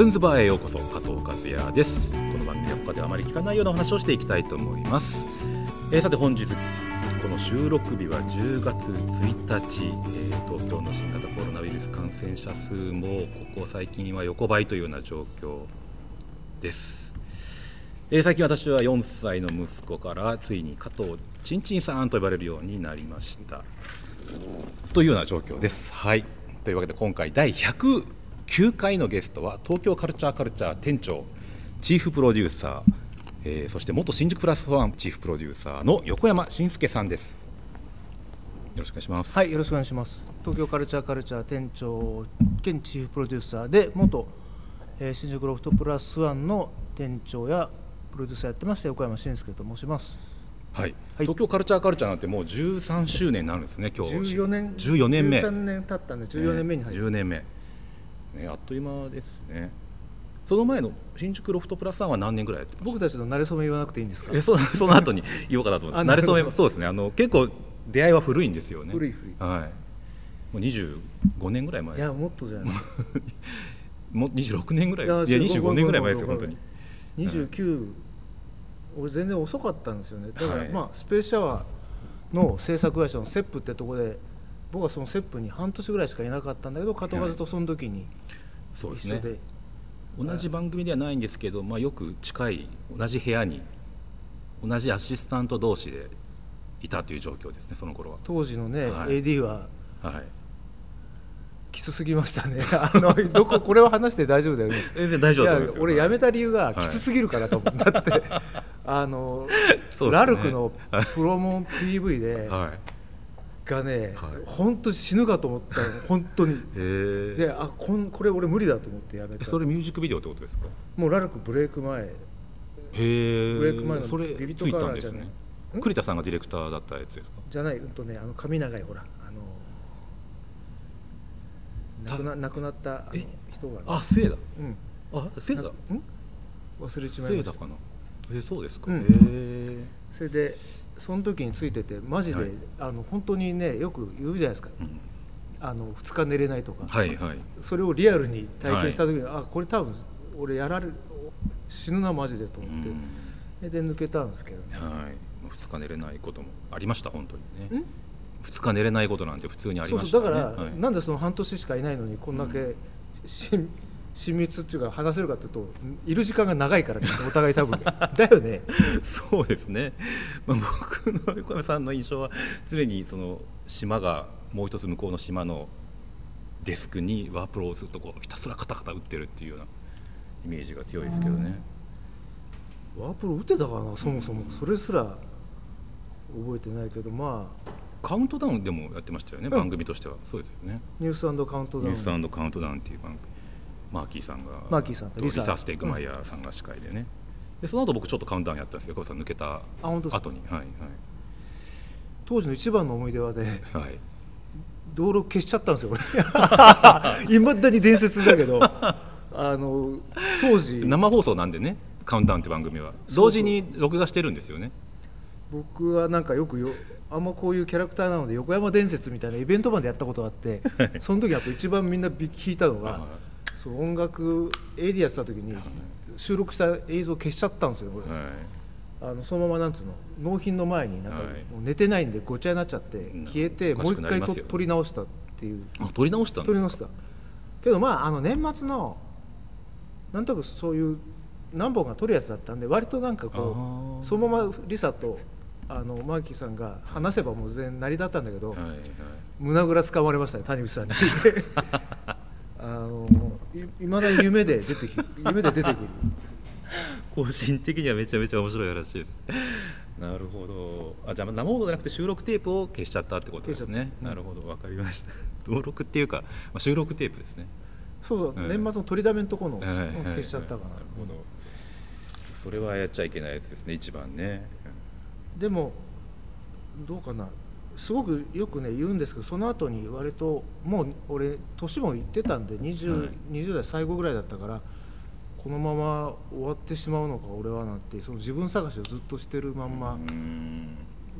ズンズバーへようこそ。加藤和也です。この番組は他ではあまり聞かないようなお話をしていきたいと思います、えーさて本日この収録日は10月1日、えー東京の新型コロナウイルス感染者数もここ最近は横ばいというような状況です、えー最近私は4歳の息子からついに加藤ちんちんさんと呼ばれるようになりました。というような状況です。はい。というわけで今回第109回のゲストは東京カルチャーカルチャー店長チーフプロデューサー、えーそして元新宿プラスワンチーフプロデューサーの横山慎介さんです。よろしくお願いします。はい、よろしくお願いします。東京カルチャーカルチャー店長兼チーフプロデューサーで元、えー新宿ロフトプラスワンの店長やプロデューサーやってました横山慎介と申します。はい、東京カルチャーカルチャーなんてもう13周年になるんですね今日。14年14年目。13年経ったんで14年目に入る。10年目、ね、あっという間ですね。その前の新宿ロフトプラスワンは何年ぐらいやって僕たちの馴れ初め言わなくていいんですか？えそ その後に言おうかなと思って慣れ初めそうですね。あの結構出会いは古いんですよね。古い古い。はい。もう25年ぐらい前。いや、もっとじゃない。ですか。もう26年ぐらいいいやや25年ぐらい前ですよ本当にごめん29、俺全然遅かったんですよね。だから、はい。まあ、スペースシャワーの制作会社のセップってとこで、僕はそのセップに半年ぐらいしかいなかったんだけど、加藤和とその時にそうですね。一緒で。同じ番組ではないんですけど、まあ、よく近い同じ部屋に同じアシスタント同士でいたという状況ですねその頃は。当時のね、はい。AD ははい。きつすぎましたね。あのどここれは話して大丈夫だよね。大丈夫俺辞めた理由がい。きつすぎるからと思う、だって。あの、ね。ラルクのプロモ PV で、はいがね、はい。本当死ぬかと思ったの 本当に。であこんこれ俺無理だと思ってやめた。それミュージックビデオってことですか？もうラルクブレイク前。へえ。ブレイク前のそれビビッついトカラーじゃたんですね。栗田さんがディレクターだったやつですか？じゃないうんとねあの髪長いほらあの亡くな亡くなったあの人がね、あせいだうん。あせいだん？忘れちまいました。せいだかな？えそうですか、うん。へえそれでその時についててマジで、はい。あの本当にねよく言うじゃないですか、あの2日寝れないとか、はいはい。それをリアルに体験した時に、あこれ多分俺やられる死ぬなマジでと思って、それで抜けたんですけどね。はい。2日寝れないこともありました本当にね。2日寝れないことなんて普通にありそうましたね。そうだから、はい。なんでその半年しかいないのにこんだけ親親密っていうか話せるかというといる時間が長いからです お互い多分。だよね。そうですね、まあ、僕の横山さんの印象は常にその島がもう一つ向こうの島のデスクにワープロをずっとこうひたすらカタカタ打ってるっていうようなイメージが強いですけどね。ワープロ打てたかな？そもそもそれすら覚えてないけどまあ。カウントダウンでもやってましたよね、番組としては。そうですよね。ニュースカウントニュースダウンカウントダウンっていう番組マーキーさんがマーキーさんとリリササ・ステッグマイヤーさんが司会でね、でその後僕ちょっとカウントダウンやったんですよ横山さん抜けた本当ですか？後に。はい当時の一番の思い出はねはい。はい道路消しちゃったんですよ俺。いまだに伝説だけど。あの当時。生放送なんでねカウントダウンって番組は。同時に録画してるんですよね。僕はなんかよくよあんまこういうキャラクターなので横山伝説みたいなイベントまでやったことがあってその時やっぱ一番みんなび聞いたのがそう音楽 AD やってた時に収録した映像消しちゃったんですよ、俺はい。あのそのままなんつうの納品の前になんかはい。もう寝てないんでごちゃになっちゃって消えてもう一回と撮り直したっていう。あ撮り直した撮り直したけどまああの年末のなんとなくそういう何本か撮るやつだったんで割となんかこあうそのままリサとあのマーキーさんが話せばもう全然成り立ったんだけど、はいはい。胸ぐらつかまれましたね谷口さんに。あのいいまだに夢で出てき夢で出てくる。個人的にはめちゃめちゃ面白い話です。なるほど。あじゃあ生放送じゃなくて収録テープを消しちゃったってことですね。なるほど。わかりました。登録っていうか、まあ、収録テープですね。そうそう、うん。年末の取りだめのところの、消しちゃったかな、なるほど。それはやっちゃいけないやつですね一番ね。でもどうかなすごくよくね言うんですけどその後に割ともう俺年もいってたんで 20,、はい。20代最後ぐらいだったからこのまま終わってしまうのか俺はなんてその自分探しをずっとしてるまんま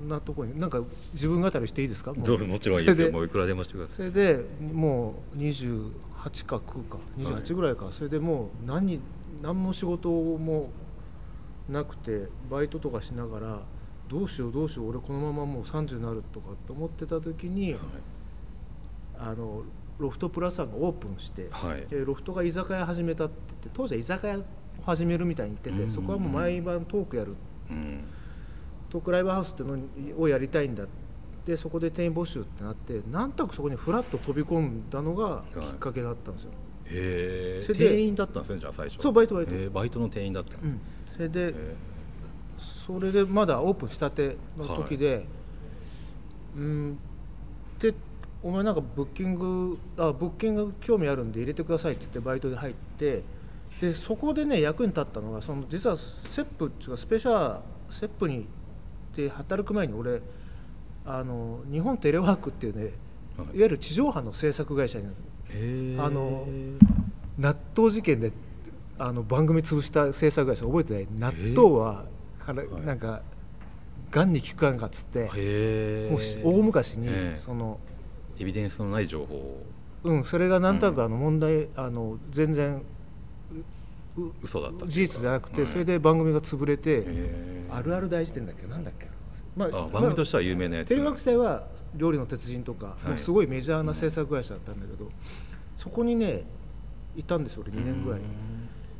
なところになんか自分語りしていいですか？もう。もちろんいいですよ。もういくらでもしてくださそれでもう28か9か28ぐらいか、それでもう何何も仕事もなくてバイトとかしながらどうしようどうしよう俺このままもう30になるとかって思ってた時に、あのロフトプラスワンがオープンして、はい。でロフトが居酒屋始めたって言って当時は居酒屋を始めるみたいに言ってて、うん。そこはもう毎晩トークやる。いうん。トークライブハウスっていうのをやりたいんだでそこで店員募集ってなってなんとなくそこにフラッと飛び込んだのがきっかけだったんですよ、へえ店員だったんですねじゃあ最初そうバイトバイト、バイトの店員だったの。うん、それでへそれでまだオープンしたての時で、うんでお前なんかブッキングあブッキング興味あるんで入れてくださいって言ってバイトで入ってでそこでね役に立ったのがその実はセップっていうかスペシャルセップにで働く前に俺あの日本テレワークっていうね、はい。い、わゆる地上波の制作会社にえあの納豆事件であの番組潰した制作会社覚えてない？納豆はから、はい。なんかがんに効くかんかっつって、もうし大昔に、ええ。そのエビデンスのない情報を。うんそれがなんとなくあの問題、あの全然嘘だった事実じゃなくて、はいそれで番組が潰れて、へあるある大辞典だっけ？なんだっけ？まーあ番組としては有名なやつ。テレワーク自体は料理の鉄人とか、い。もうすごいメジャーな制作会社だったんだけど、そこにねいたんですよ俺2年ぐらい、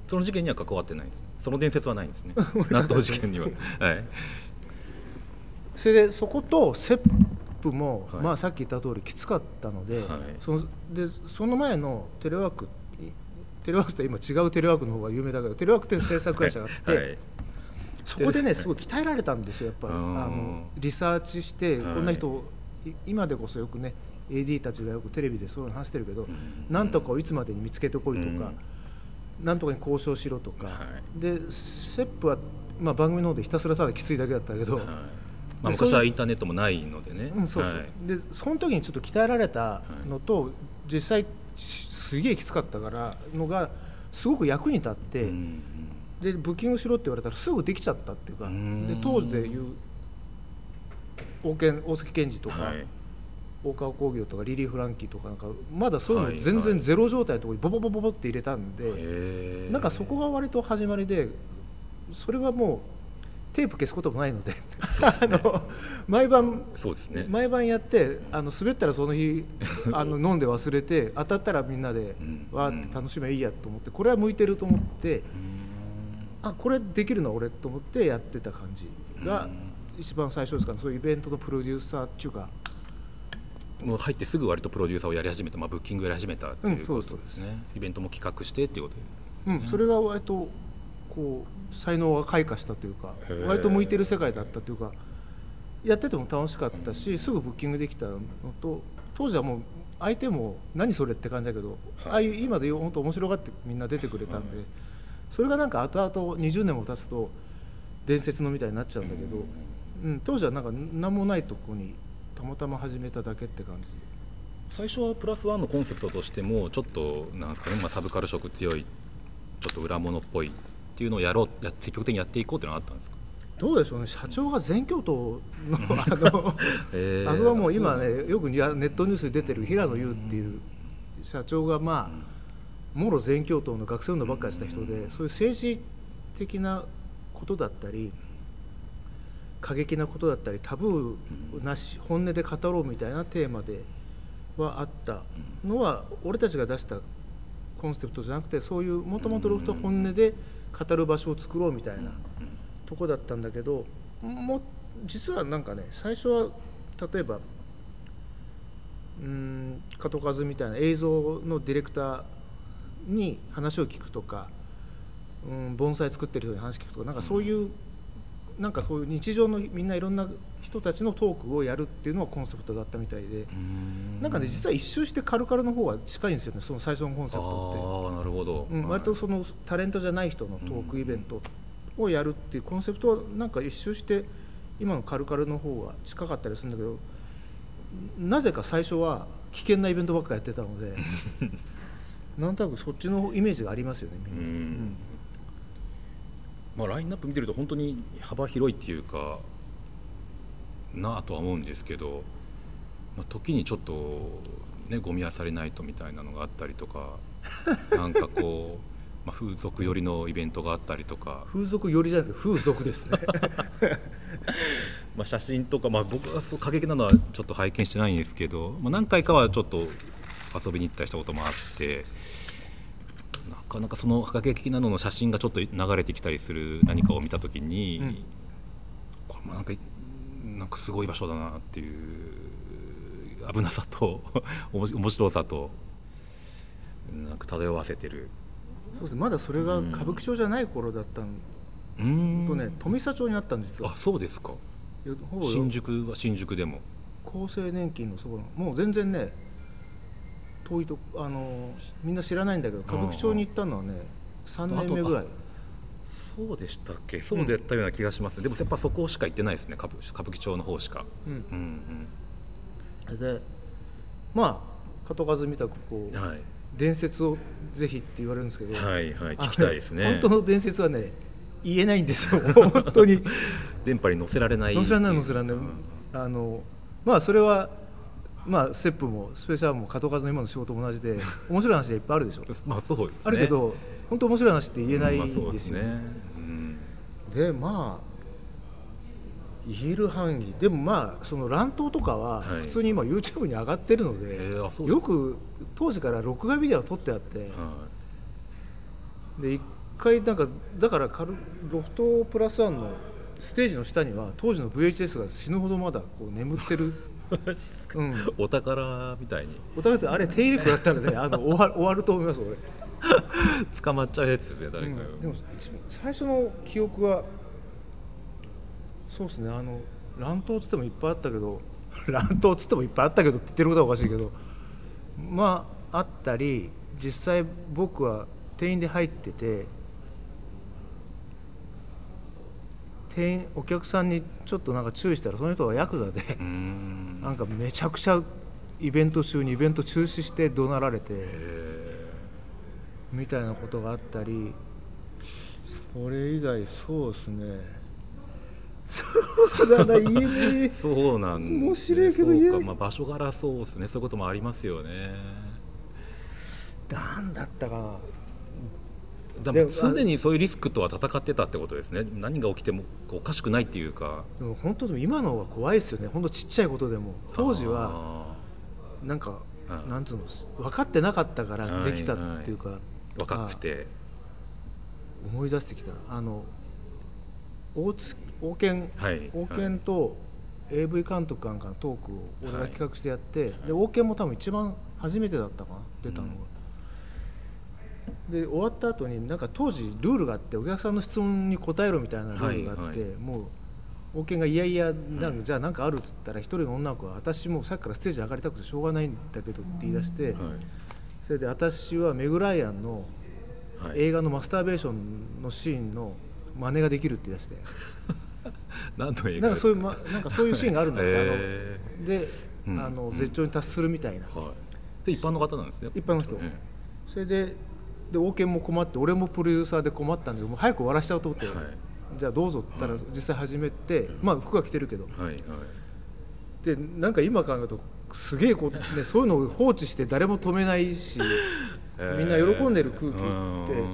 その事件には関わってないんですねその伝説はないんですね。納豆事件には。はい。それでそことセップも、はい。まあさっき言った通りきつかったので,、はい。そのでその前のテレワークテレワークと今違うテレワークの方が有名だけどテレワークっていう制作会社があって、はい。そこでねすごい鍛えられたんですよ。やっぱりあのリサーチして、はい。こんな人い今でこそよくね AD たちがよくテレビでそういうの話してるけど、なんとかをいつまでに見つけてこいとか、なんとかに交渉しろとか、はでセップは、まあ、番組の方でひたすらただきついだけだったけど、はい。まあ、昔はインターネットもないのでね、うん、そうそう、はい。でその時にちょっと鍛えられたのと、実際しすげえきつかったからのがすごく役に立って、うんでブッキングしろって言われたらすぐできちゃったっていうか。ん。で当時でいう大健大関健二とか、はい大川工業とかリリー・フランキーとかなんかまだそういうはいの全然ゼロ状態のところにボボボボボって入れたんで、なんかそこが割と始まりでそれはもうテープ消すこともないので。あの毎晩そうですね。毎晩やってあの滑ったらその日あの 飲んで忘れて当たったらみんなでん。わーって楽しめばいいやと思ってこれは向いてると思ってあこれできるの俺と思ってやってた感じが一番最初ですかね。そういうイベントのプロデューサーっていうかもう入ってすぐ割とプロデューサーをやり始めた、まあ、ブッキングやり始めたっていううんことですですね、イベントも企画してっていうことでうん、それが割とこう才能が開花したというか割と向いてる世界だったというかやってても楽しかったしすぐブッキングできたのと当時はもう相手も何それって感じだけど、ああいう今で本当面白がってみんな出てくれたんで、それがなんか後々20年も経つと伝説のみたいになっちゃうんだけど、うん、当時はなんか何もないとこにたまたま始めただけって感じで。最初はプラスワンのコンセプトとしてもちょっとなんですかね、まあ、サブカル色強いちょっと裏物っぽいっていうのをやろうや積極的にやっていこうっていうのがあったんですか？どうでしょうね。社長が全教頭のあの へーあそこはもう今ねよくネットニュースに出てる平野優っていう社長がまあもろ全教頭の学生運動ばっかりした人でそういう政治的なことだったり過激なことだったりタブーなし本音で語ろうみたいなテーマではあったのは俺たちが出したコンセプトじゃなくてそういうもともとロフト本音で語る場所を作ろうみたいなとこだったんだけども実はなんかね最初は例えばうん加藤和みたいな映像のディレクターに話を聞くとか、うん、盆栽作ってる人に話聞くとかなんかそういう、なんかそういう日常のみんないろんな人たちのトークをやるっていうのがコンセプトだったみたいで、なんかね実は一周してカルカルの方が近いんですよねその最初のコンセプトって。ああなるほど、うん、割とそのタレントじゃない人のトークイベントをやるっていうコンセプトはなんか一周して今のカルカルの方が近かったりするんだけどなぜか最初は危険なイベントばっかやってたので なんとなくそっちのイメージがありますよねみんな。うんまあ、ラインナップ見てると本当に幅広いっていうかなあとは思うんですけど、まあ、時にちょっとねゴミはされないとみたいなのがあったりとか なんかこう。まあ、風俗寄りのイベントがあったりとか風俗寄りじゃなくて風俗ですね まあ写真とか、まあ、僕はそう過激なのはちょっと拝見してないんですけど、まあ、何回かはちょっと遊びに行ったりしたこともあってなかなかその過激なのの写真がちょっと流れてきたりする何かを見た時に、うん、これもなんかなんかすごい場所だなっていう危なさと 面白さとなんか漂わせてる。そうですまだそれが歌舞伎町じゃない頃だったんとね富佐町にあったんですよ。あそうですか。新宿は新宿でも。厚生年金のそこもう全然ね遠いとあのみんな知らないんだけど歌舞伎町に行ったのはね3年目ぐらい。そうでしたっけ？そうでやったような気がします、うん、でもやっぱそこしか行ってないですね歌舞伎町の方しか、うん、うんうんでまあ門数見たくこう、はい、伝説をぜひって言われるんですけど、はいはい、聞きたいですね。本当の伝説はね言えないんですよ。本当に。電波に載せられない。載せられない載せられない、うん、あのまあそれはまあセップもスペシャルも門数の今の仕事も同じで 面白い話はいっぱいあるでしょ。まあそうです、ね、あるけど本当面白い話って言えないんですよ、ね。うん、でまあ言える範囲でもまあその乱闘とかは普通に今 YouTube に上がってるのではい、よく当時から録画ビデオを撮ってあって、はい、で一回なんかだからカルロフトプラスワンのステージの下には当時の VHS が死ぬほどまだこう眠ってるうん、お宝みたいに。お宝ってあれ手入れくやったらねあの終わ終わると思います俺。捕まっちゃうやつですね誰か、うん、でも最初の記憶はそうですねあの乱闘っつってもいっぱいあったけど 乱闘っつってもいっぱいあったけどって言ってることはおかしいけどまああったり実際僕は店員で入ってて店員お客さんにちょっとなんか注意したらその人がヤクザでなんかめちゃくちゃイベント中にイベント中止して怒鳴られてみたいなことがあったりこれ以外そうですね。そうだな言えねそうなんで面白いけど言えまあ、場所柄そうですね。そういうこともありますよね。何だったかなでも常にそういうリスクとは戦ってたってことですね。何が起きてもおかしくないっていうか。でも本当今の方が怖いですよね。本当ちっちゃいことでも。当時はなんかなんつうの分かってなかったからできたっていうか、はいはい、分かってて。思い出してきた。あの大津王権、はい、王権と AV 監督かなんかのトークを俺が企画してやって、はい、で王権も多分一番初めてだったかな。出たのが。うん、で終わった後になんか当時ルールがあってお客さんの質問に答えろみたいなルールがあって、はいはい、もう王権がいやいやなんかじゃあ何かあるっつったら一人の女の子は私もさっきからステージ上がりたくてしょうがないんだけどって言い出して、それで私はメグライアンの映画のマスターベーションのシーンの真似ができるって言い出して。なんかそういう、ま、なんかそういうシーンがあるんだって、えー、で、うん、あの絶頂に達するみたいな、はい、で一般の方なんですね一般の人、えー、それでで王権も困って俺もプロデューサーで困ったんだけどもう早く終わらしちゃおうと思って、はい、じゃあどうぞって言ったら実際始めて、はい、まあ服は着てるけど、はいはい、でなんか今考えるとすげえこう、ね、そういうのを放置して誰も止めないし、みんな喜んでる空気って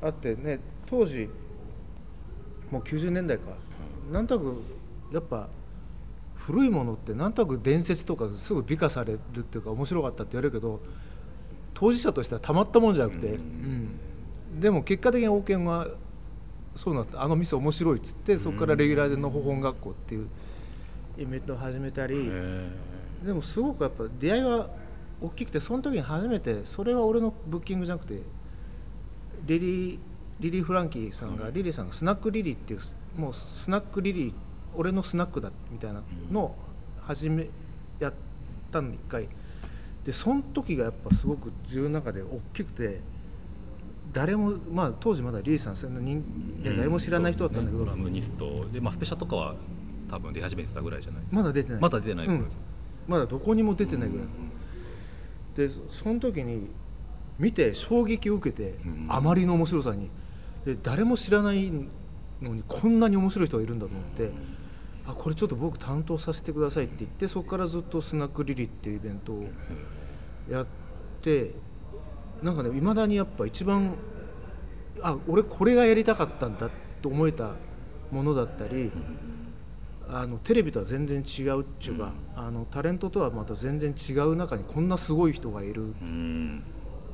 あってね当時もう90年代か。なんとなくやっぱ古いものってなんとなく伝説とかすぐ美化されるっていうか面白かったって言われるけど当事者としてはたまったもんじゃなくて、うん、でも結果的に王権はそうなってあの店面白いっつってそこからレギュラーでのほほん学校っていうイベントを始めたりでもすごくやっぱ出会いは大きくてその時に初めてそれは俺のブッキングじゃなくてリリーリリー・フランキーさんが、リリーさんがスナックリリーっていうもうスナックリリー俺のスナックだみたいなのを始めやったの一回でその時がやっぱすごく自分の中で大きくて誰もまあ当時まだリリーさんそんな人いや誰も知らない人だったんだけど、うんね、ドラムニスト。で、まあ、スペシャとかは多分出始めてたぐらいじゃないですか。まだ出てない。まだ出てない頃です、うん、まだどこにも出てないぐらい、でその時に見て衝撃を受けて、あまりの面白さに。で誰も知らないのにこんなに面白い人がいるんだと思ってあこれちょっと僕担当させてくださいって言ってそこからずっとスナックリリーっていうイベントをやってなんかねいまだにやっぱ一番あ俺これがやりたかったんだと思えたものだったり、あのテレビとは全然違うっていうか、あのタレントとはまた全然違う中にこんなすごい人がいる、うん。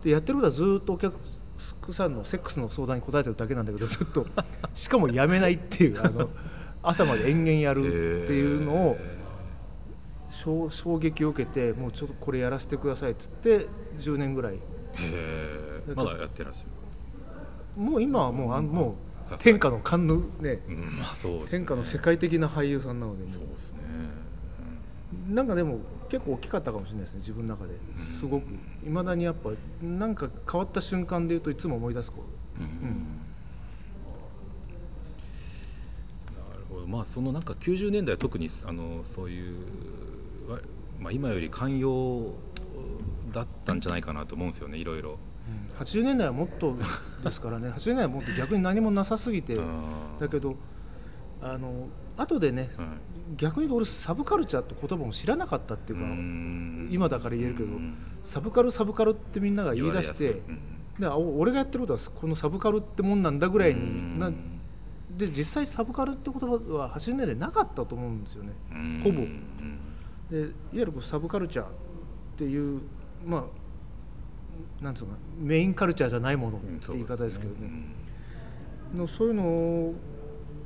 でやってることはずっとお客さんのセックスの相談に答えてるだけなんだけどずっと。しかもやめないっていうあの朝まで延々やるっていうのを衝衝撃を受けてもうちょっとこれやらせてくださいっつって10年ぐらい。まだやってらっしゃる。もう今はもうあんもう天下のカンヌねうんまあそう天下の世界的な俳優さんなのでもそうですね。うなんかでも結構大きかったかもしれないですね自分の中で。すごく。いまだにやっぱなんか変わった瞬間でいうといつも思い出すこと。なるほどまあそのなんか90年代は特にあのそういう、わまあ、今より寛容だったんじゃないかなと思うんですよねいろいろ。80年代はもっとですからね。80年代はもっと逆に何もなさすぎて。あだけどあの後でねーはい。逆に俺サブカルチャーって言葉も知らなかったっていうかうん。今だから言えるけどうん。サブカルサブカルってみんなが言い出してうん。で俺がやってることはこのサブカルってもんなんだぐらいになうんで実際サブカルって言葉は80年代なかったと思うんですよね。うん。ほぼ。うん。でいわゆるこうサブカルチャーっていうまあなんつうのかなメインカルチャーじゃないものって言い方ですけどね。のそういうの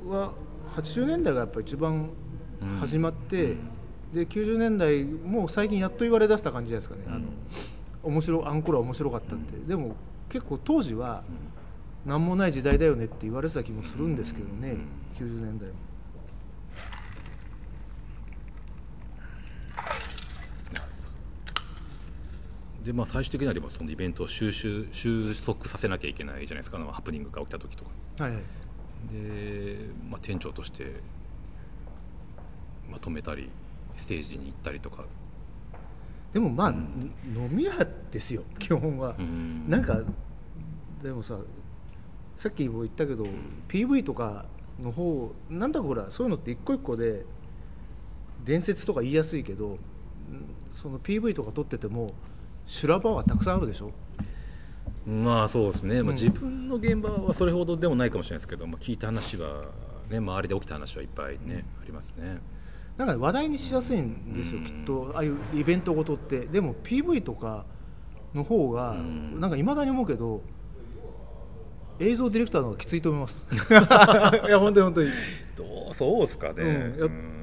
は80年代がやっぱ一番始まって、で90年代もう最近やっと言われだした感じじゃないですかね、あの面白あの頃は面白かったって、でも結構当時は何もない時代だよねって言われてた気もするんですけどね、90年代も。でまあ最終的にはでもそのイベントを収集収束させなきゃいけないじゃないですか。あのハプニングが起きた時とか。はいはい。で、まあ、店長としてまとめたりステージに行ったりとか。でもまあ、飲み屋ですよ基本は、ん。なんかでもささっきも言ったけど、PV とかの方なんだかほらそういうのって一個一個で伝説とか言いやすいけどんその PV とか撮ってても修羅場はたくさんあるでしょ？まあそうですね、まあ、自分の現場はそれほどでもないかもしれないですけど、まあ、聞いた話は、ね、周りで起きた話はいっぱいね、ありますね。なんか話題にしやすいんですよ、きっと。ああいうイベントごとって。でも PV とかの方が、なんかいまだに思うけど映像ディレクターの方がきついと思います。いや本当に本当に。どうそうですかね、うん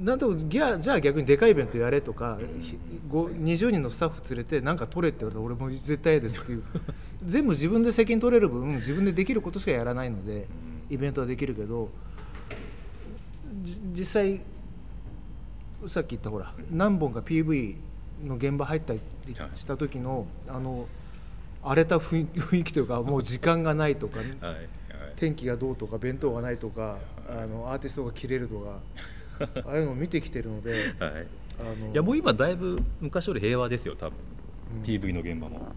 なんとじゃあじゃあ逆にでかいイベントやれとか、ひご20人のスタッフ連れてなんか取れって言われたら俺も絶対嫌ですっていう。全部自分で責任取れる分自分でできることしかやらないのでイベントはできるけどじ実際さっき言ったほら何本か PV の現場入ったりした時のあの荒れた雰囲気というかもう時間がないとかはいはい。天気がどうとか弁当がないとかあのアーティストが切れるとか ああいうのを見てきてるのではい。あのいやもう今だいぶ昔より平和ですよ多分、PV の現場も。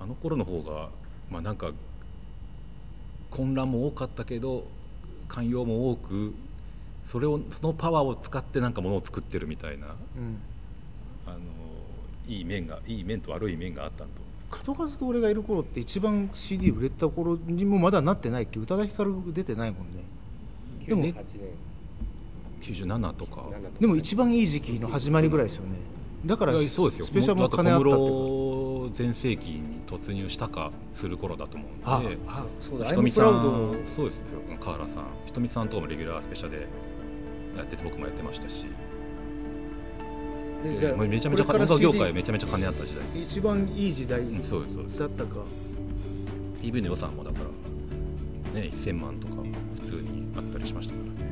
あの頃の方がまあなんか混乱も多かったけど寛容も多くそれをそのパワーを使ってなんかものを作ってるみたいな。うん。あのいい面がいい面と悪い面があったんと門数と俺がいる頃って一番 CD 売れた頃にもまだなってないっけ宇多田ヒカル出てないもんね。でも98年。97とか。でも一番いい時期の始まりぐらいですよね。だからそうですよ。スペシャルも金あったっ全盛期に突入したかする頃だと思うんで。ああそうだ。ひとみさんそうですよ。河原さん。ひとみさんとかもレギュラースペシャルでやってて僕もやってましたしめちゃめちゃ音楽業界めちゃめちゃ金あった時代。一番いい時代だったか。TV の予算もだからね1000万とか普通にあったりしましたからね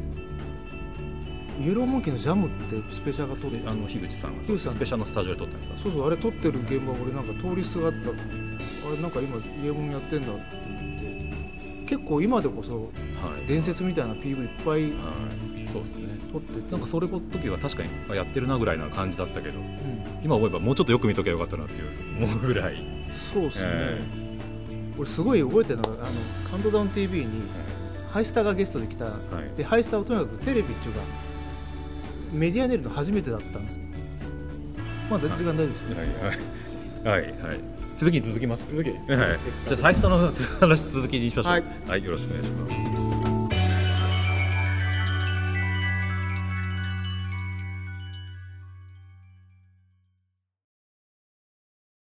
イエローモンキーのジャムってスペシャルが撮ってであの樋口さん。がスペシャルのスタジオで撮ったん。ですよそうそうあれ撮ってる現場俺なん。か通りすがったあれなん。か今イエモンやってん。だって思って結構今でこそはい。伝説みたいな PV いっぱいはい。そうですね。撮ってて。なんかそれの時は確かにあやってるなぐらいな感じだったけどうん。今思えばもうちょっとよく見ときゃよかったなっていう 思うぐらい。そうですね、え俺すごい覚えてるのがあのカウントダウン TV にハイスタがゲストで来た、い。でハイスタはとにかくテレビっていうかメディア出るの初めてだったんですまあ時間大丈夫ですか、はい。はい。はい。はい続きに続きます。続きです。はいじゃあ最初の話続きにしましょう。はい。はいよろしくお願いします